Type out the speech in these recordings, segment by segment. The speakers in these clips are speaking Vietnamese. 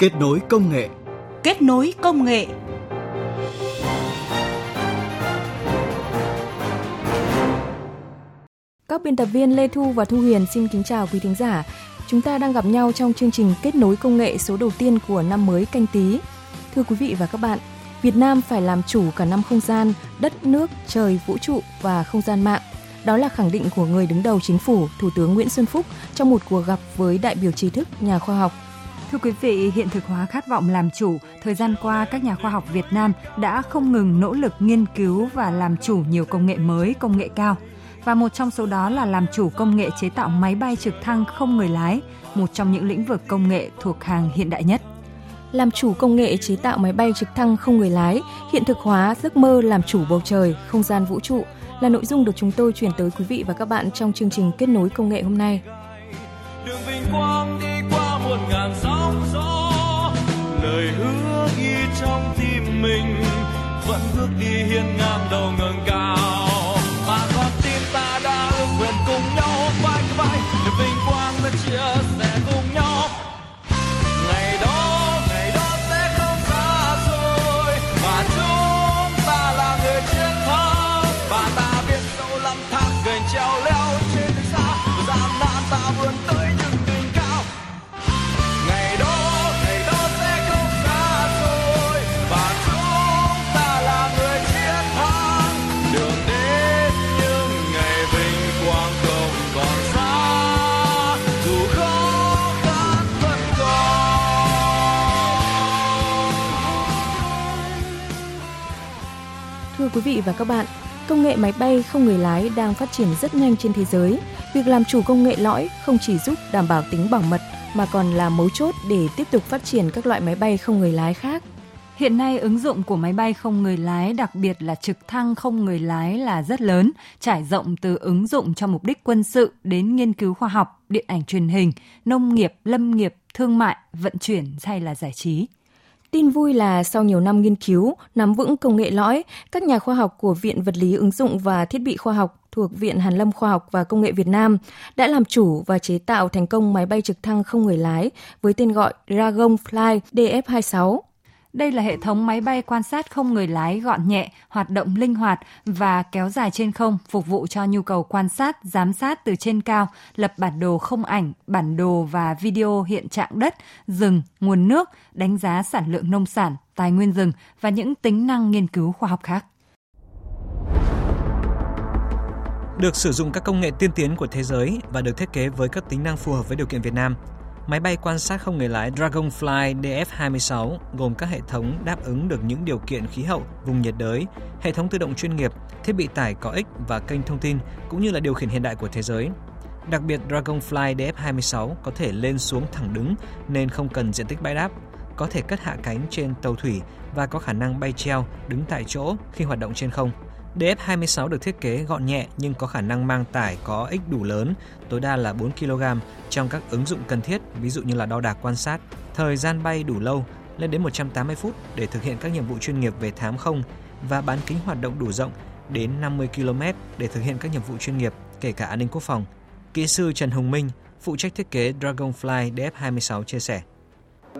Kết nối công nghệ. Kết nối công nghệ. Các biên tập viên Lê Thu và Thu Huyền xin kính chào quý thính giả. Chúng ta đang gặp nhau trong chương trình Kết nối công nghệ số đầu tiên của năm mới canh tí. Thưa quý vị và các bạn, Việt Nam phải làm chủ cả năm không gian, đất, nước, trời, vũ trụ và không gian mạng. Đó là khẳng định của người đứng đầu chính phủ, Thủ tướng Nguyễn Xuân Phúc trong một cuộc gặp với đại biểu trí thức, nhà khoa học. Thưa quý vị, hiện thực hóa khát vọng làm chủ, thời gian qua các nhà khoa học Việt Nam đã không ngừng nỗ lực nghiên cứu và làm chủ nhiều công nghệ mới, công nghệ cao. Và một trong số đó là làm chủ công nghệ chế tạo máy bay trực thăng không người lái, một trong những lĩnh vực công nghệ thuộc hàng hiện đại nhất làm chủ công nghệ chế tạo máy bay trực thăng không người lái, hiện thực hóa giấc mơ làm chủ bầu trời, không gian vũ trụ là nội dung được chúng tôi chuyển tới quý vị và các bạn trong chương trình kết nối công nghệ hôm nay. Đường vinh quang đi qua một ngàn gió, lời hứa ghi trong tim mình vẫn bước đi hiên ngang đầu ngẩng cao. Quý vị và các bạn, công nghệ máy bay không người lái đang phát triển rất nhanh trên thế giới. Việc làm chủ công nghệ lõi không chỉ giúp đảm bảo tính bảo mật mà còn là mấu chốt để tiếp tục phát triển các loại máy bay không người lái khác. Hiện nay ứng dụng của máy bay không người lái, đặc biệt là trực thăng không người lái là rất lớn, trải rộng từ ứng dụng cho mục đích quân sự đến nghiên cứu khoa học, điện ảnh truyền hình, nông nghiệp, lâm nghiệp, thương mại, vận chuyển hay là giải trí. Tin vui là sau nhiều năm nghiên cứu, nắm vững công nghệ lõi, các nhà khoa học của Viện Vật lý ứng dụng và Thiết bị khoa học thuộc Viện Hàn lâm Khoa học và Công nghệ Việt Nam đã làm chủ và chế tạo thành công máy bay trực thăng không người lái với tên gọi Dragonfly DF-26 đây là hệ thống máy bay quan sát không người lái gọn nhẹ, hoạt động linh hoạt và kéo dài trên không, phục vụ cho nhu cầu quan sát, giám sát từ trên cao, lập bản đồ không ảnh, bản đồ và video hiện trạng đất, rừng, nguồn nước, đánh giá sản lượng nông sản, tài nguyên rừng và những tính năng nghiên cứu khoa học khác. Được sử dụng các công nghệ tiên tiến của thế giới và được thiết kế với các tính năng phù hợp với điều kiện Việt Nam – Máy bay quan sát không người lái Dragonfly DF-26 gồm các hệ thống đáp ứng được những điều kiện khí hậu, vùng nhiệt đới, hệ thống tự động chuyên nghiệp, thiết bị tải có ích và kênh thông tin cũng như là điều khiển hiện đại của thế giới. Đặc biệt Dragonfly DF-26 có thể lên xuống thẳng đứng nên không cần diện tích bãi đáp, có thể cất hạ cánh trên tàu thủy và có khả năng bay treo đứng tại chỗ khi hoạt động trên không. DF26 được thiết kế gọn nhẹ nhưng có khả năng mang tải có ích đủ lớn, tối đa là 4 kg trong các ứng dụng cần thiết, ví dụ như là đo đạc quan sát. Thời gian bay đủ lâu, lên đến 180 phút để thực hiện các nhiệm vụ chuyên nghiệp về thám không và bán kính hoạt động đủ rộng đến 50 km để thực hiện các nhiệm vụ chuyên nghiệp, kể cả an ninh quốc phòng. Kỹ sư Trần Hồng Minh, phụ trách thiết kế Dragonfly DF26 chia sẻ.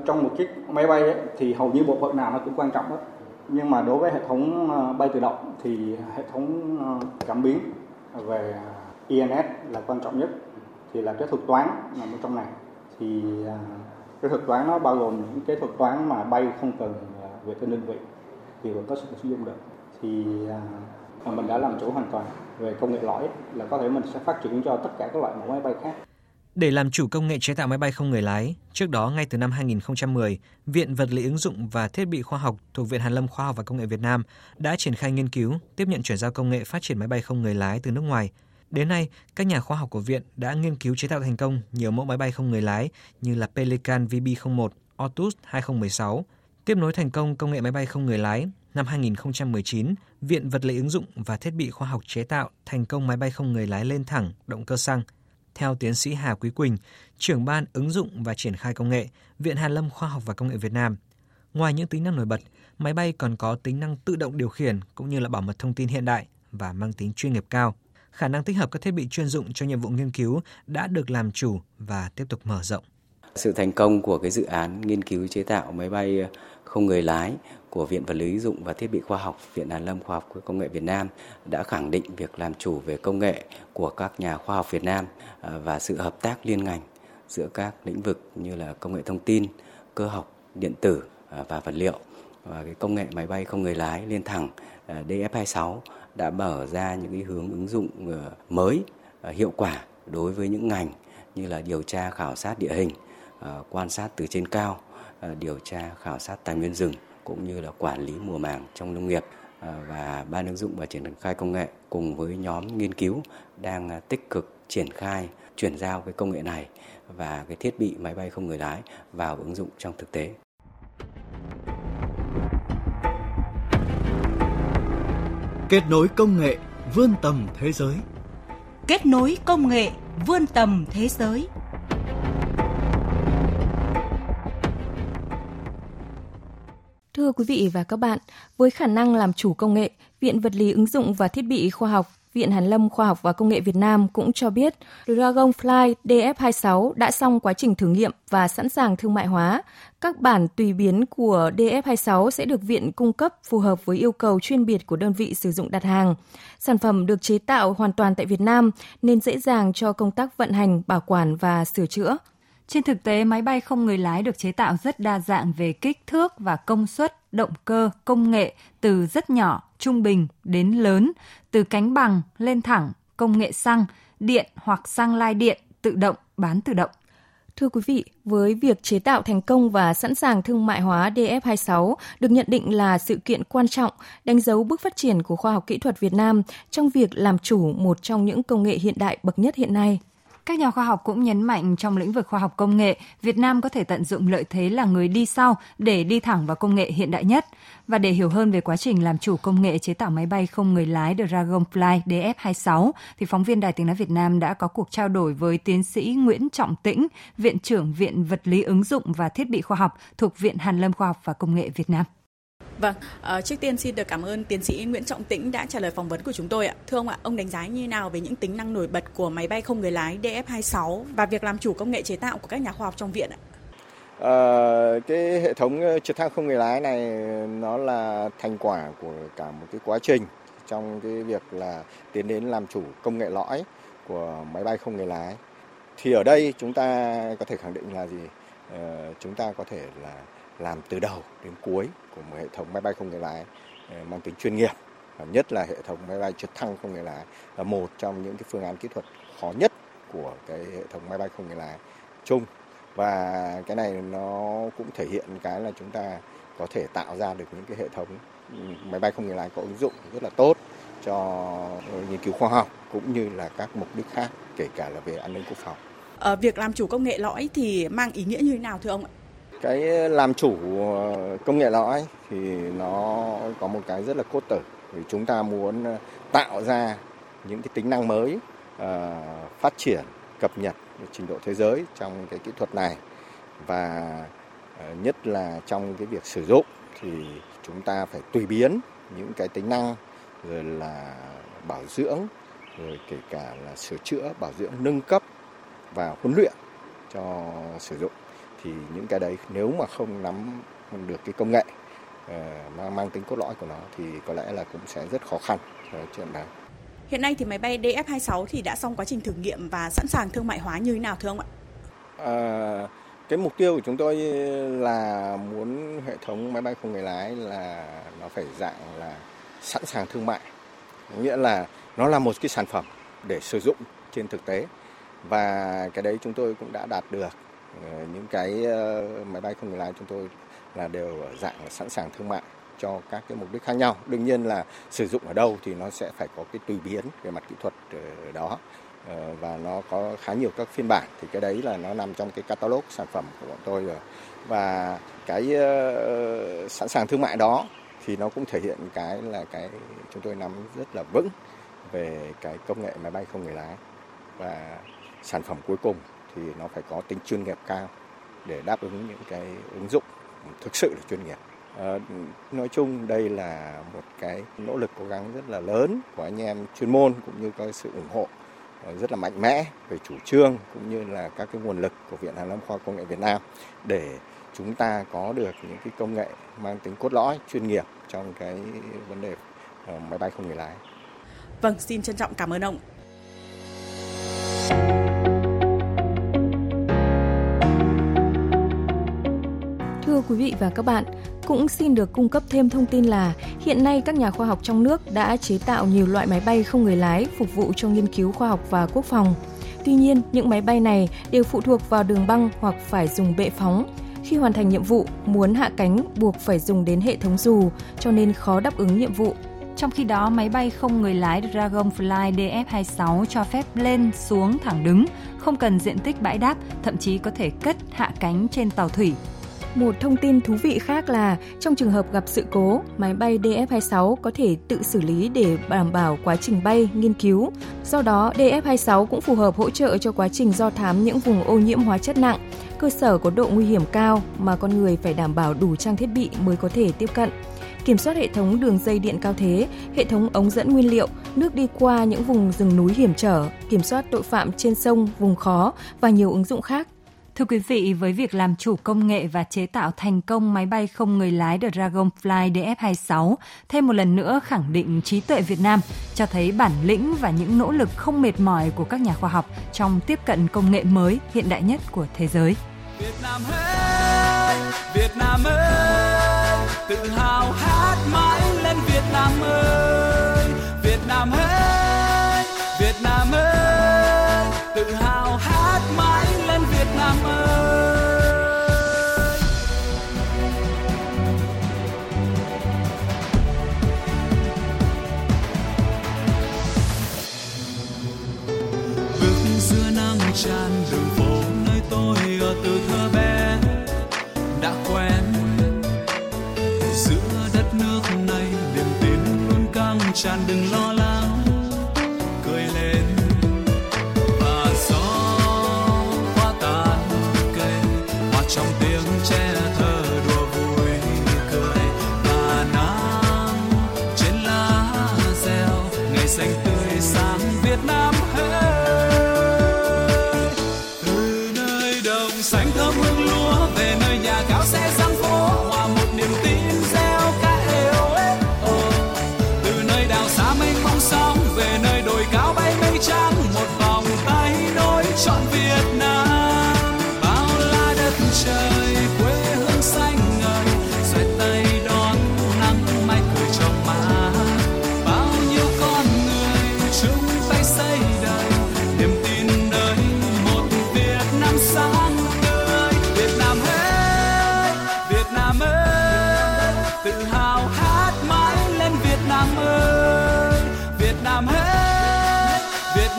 Trong một chiếc máy bay ấy, thì hầu như bộ phận nào nó cũng quan trọng hết nhưng mà đối với hệ thống ờ, bay tự động thì hệ thống ờ, cảm biến về INS là quan trọng nhất. Thì là cái thuật toán là một trong này. Thì ờ, cái thuật toán nó bao gồm những cái thuật toán mà bay không cần về tên đơn vị thì vẫn có sự sử dụng được. Thì mình đã làm chủ hoàn toàn về công nghệ lõi, là có thể mình sẽ phát triển cho tất cả các loại mẫu máy bay khác để làm chủ công nghệ chế tạo máy bay không người lái, trước đó ngay từ năm 2010, Viện Vật lý ứng dụng và Thiết bị khoa học thuộc Viện Hàn lâm Khoa học và Công nghệ Việt Nam đã triển khai nghiên cứu, tiếp nhận chuyển giao công nghệ phát triển máy bay không người lái từ nước ngoài. Đến nay, các nhà khoa học của viện đã nghiên cứu chế tạo thành công nhiều mẫu máy bay không người lái như là Pelican VB01, Otus 2016. Tiếp nối thành công công nghệ máy bay không người lái, năm 2019, Viện Vật lý ứng dụng và Thiết bị khoa học chế tạo thành công máy bay không người lái lên thẳng động cơ xăng – theo tiến sĩ Hà Quý Quỳnh, trưởng ban ứng dụng và triển khai công nghệ, Viện Hàn lâm Khoa học và Công nghệ Việt Nam. Ngoài những tính năng nổi bật, máy bay còn có tính năng tự động điều khiển cũng như là bảo mật thông tin hiện đại và mang tính chuyên nghiệp cao. Khả năng tích hợp các thiết bị chuyên dụng cho nhiệm vụ nghiên cứu đã được làm chủ và tiếp tục mở rộng. Sự thành công của cái dự án nghiên cứu chế tạo máy bay không người lái của Viện Vật lý ứng dụng và Thiết bị khoa học Viện Hàn Lâm Khoa học Công nghệ Việt Nam đã khẳng định việc làm chủ về công nghệ của các nhà khoa học Việt Nam à, và sự hợp tác liên ngành giữa các lĩnh vực như là công nghệ thông tin, cơ học, điện tử à, và vật liệu. Và cái công nghệ máy bay không người lái liên thẳng à, DF26 đã mở ra những cái hướng ứng dụng mới hiệu quả đối với những ngành như là điều tra khảo sát địa hình, quan sát từ trên cao, điều tra khảo sát tài nguyên rừng cũng như là quản lý mùa màng trong nông nghiệp à, và ban ứng dụng và triển khai công nghệ cùng với nhóm nghiên cứu đang à, tích cực triển khai chuyển giao cái công nghệ này và cái thiết bị máy bay không người lái vào ứng dụng trong thực tế. Kết nối công nghệ vươn tầm thế giới. Kết nối công nghệ vươn tầm thế giới. Thưa quý vị và các bạn, với khả năng làm chủ công nghệ, Viện Vật lý ứng dụng và Thiết bị khoa học Viện Hàn lâm Khoa học và Công nghệ Việt Nam cũng cho biết Dragonfly DF26 đã xong quá trình thử nghiệm và sẵn sàng thương mại hóa. Các bản tùy biến của DF26 sẽ được viện cung cấp phù hợp với yêu cầu chuyên biệt của đơn vị sử dụng đặt hàng. Sản phẩm được chế tạo hoàn toàn tại Việt Nam nên dễ dàng cho công tác vận hành, bảo quản và sửa chữa. Trên thực tế, máy bay không người lái được chế tạo rất đa dạng về kích thước và công suất, động cơ, công nghệ từ rất nhỏ, trung bình đến lớn, từ cánh bằng lên thẳng, công nghệ xăng, điện hoặc xăng lai điện, tự động, bán tự động. Thưa quý vị, với việc chế tạo thành công và sẵn sàng thương mại hóa DF26 được nhận định là sự kiện quan trọng, đánh dấu bước phát triển của khoa học kỹ thuật Việt Nam trong việc làm chủ một trong những công nghệ hiện đại bậc nhất hiện nay. Các nhà khoa học cũng nhấn mạnh trong lĩnh vực khoa học công nghệ, Việt Nam có thể tận dụng lợi thế là người đi sau để đi thẳng vào công nghệ hiện đại nhất. Và để hiểu hơn về quá trình làm chủ công nghệ chế tạo máy bay không người lái Dragonfly DF26, thì phóng viên Đài Tiếng Nói Việt Nam đã có cuộc trao đổi với tiến sĩ Nguyễn Trọng Tĩnh, Viện trưởng Viện Vật lý ứng dụng và Thiết bị khoa học thuộc Viện Hàn lâm Khoa học và Công nghệ Việt Nam. Vâng, uh, trước tiên xin được cảm ơn tiến sĩ Nguyễn Trọng Tĩnh đã trả lời phỏng vấn của chúng tôi ạ. Thưa ông ạ, ông đánh giá như nào về những tính năng nổi bật của máy bay không người lái DF26 và việc làm chủ công nghệ chế tạo của các nhà khoa học trong viện ạ? À, cái hệ thống ờ, trực thăng không người lái này nó là thành quả của cả một cái quá trình trong cái việc là tiến đến làm chủ công nghệ lõi của máy bay không người lái. Thì ở đây chúng ta có thể khẳng định là gì? À, chúng ta có thể là làm từ đầu đến cuối của một hệ thống máy bay không người lái ờ, mang tính chuyên nghiệp nhất là hệ thống máy bay trực thăng không người lái là một trong những cái phương án kỹ thuật khó nhất của cái hệ thống máy bay không người lái chung và cái này nó cũng thể hiện cái là chúng ta có thể tạo ra được những cái hệ thống ừ, máy bay không người lái có ứng dụng rất là tốt cho nghiên cứu khoa học cũng như là các mục đích khác, kể cả là về an ninh quốc phòng. Ở việc làm chủ công nghệ lõi thì mang ý nghĩa như thế nào thưa ông ạ? Cái ờ, làm chủ ờ, công nghệ lõi thì nó có một cái rất là cốt tử vì chúng ta muốn ờ, tạo ra những cái tính năng mới uh, phát triển cập nhật trình độ thế giới trong cái kỹ thuật này. Và uh, nhất là trong cái việc sử dụng thì chúng ta phải tùy biến những cái tính năng rồi là bảo dưỡng rồi kể cả là sửa chữa bảo dưỡng nâng cấp và huấn luyện cho sử dụng thì những cái đấy nếu mà không nắm được cái công nghệ uh, mang mang tính cốt lõi của nó thì có lẽ là cũng sẽ rất khó khăn cho chuyện đó. Hiện nay thì máy bay DF26 thì đã xong quá trình thử nghiệm và sẵn sàng thương mại hóa như thế nào thưa ông ạ? À, cái mục tiêu của chúng tôi là muốn hệ thống máy bay không người lái là nó phải dạng là sẵn sàng thương mại. Nghĩa là nó là một cái sản phẩm để sử dụng trên thực tế và cái đấy chúng tôi cũng đã đạt được Ờ, Ờ, những cái ờ, máy bay không người lái chúng tôi là đều dạng sẵn sàng thương mại cho các cái mục đích khác nhau. Đương nhiên là sử dụng ở đâu thì nó sẽ phải có cái tùy biến về mặt kỹ thuật ở đó. Ờ, và nó có khá nhiều các phiên bản thì cái đấy là nó nằm trong cái catalog sản phẩm của bọn tôi rồi. Và cái uh, sẵn sàng thương mại đó thì nó cũng thể hiện cái là cái chúng tôi nắm rất là vững về cái công nghệ máy bay không người lái và sản phẩm cuối cùng thì nó phải có tính chuyên nghiệp cao để đáp ứng những cái ứng dụng thực sự là chuyên nghiệp. À, nói chung đây là một cái nỗ lực cố gắng rất là lớn của anh em chuyên môn cũng như có sự ủng hộ ờ, rất là mạnh mẽ về chủ trương cũng như là các cái nguồn lực của Viện Hàn Lâm Khoa Công nghệ Việt Nam để chúng ta có được những cái công nghệ mang tính cốt lõi chuyên nghiệp trong cái vấn đề ờ, máy bay không người lái. Vâng, xin trân trọng cảm ơn ông. Quý vị và các bạn, cũng xin được cung cấp thêm thông tin là hiện nay các nhà khoa học trong nước đã chế tạo nhiều loại máy bay không người lái phục vụ cho nghiên cứu khoa học và quốc phòng. Tuy nhiên, những máy bay này đều phụ thuộc vào đường băng hoặc phải dùng bệ phóng. Khi hoàn thành nhiệm vụ, muốn hạ cánh buộc phải dùng đến hệ thống dù, cho nên khó đáp ứng nhiệm vụ. Trong khi đó, máy bay không người lái Dragonfly DF-26 cho phép lên xuống thẳng đứng, không cần diện tích bãi đáp, thậm chí có thể cất hạ cánh trên tàu thủy. Một thông tin thú vị khác là trong trường hợp gặp sự cố, máy bay DF-26 có thể tự xử lý để đảm bảo quá trình bay, nghiên cứu. Do đó, DF-26 cũng phù hợp hỗ trợ cho quá trình do thám những vùng ô nhiễm hóa chất nặng, cơ sở có độ nguy hiểm cao mà con người phải đảm bảo đủ trang thiết bị mới có thể tiếp cận. Kiểm soát hệ thống đường dây điện cao thế, hệ thống ống dẫn nguyên liệu, nước đi qua những vùng rừng núi hiểm trở, kiểm soát tội phạm trên sông, vùng khó và nhiều ứng dụng khác. Thưa quý vị, với việc làm chủ công nghệ và chế tạo thành công máy bay không người lái Dragonfly DF-26, thêm một lần nữa khẳng định trí tuệ Việt Nam, cho thấy bản lĩnh và những nỗ lực không mệt mỏi của các nhà khoa học trong tiếp cận công nghệ mới hiện đại nhất của thế giới. Việt Nam ơi, Việt Nam ơi, tự hào hát Nam ơi. Bước giữa nắng tràn đường phố nơi tôi ở từ thơ bé đã quen giữa đất nước này niềm tin luôn căng tràn đừng lo lắng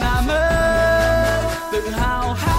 Nam hết Việt Nam ơi tự hào hát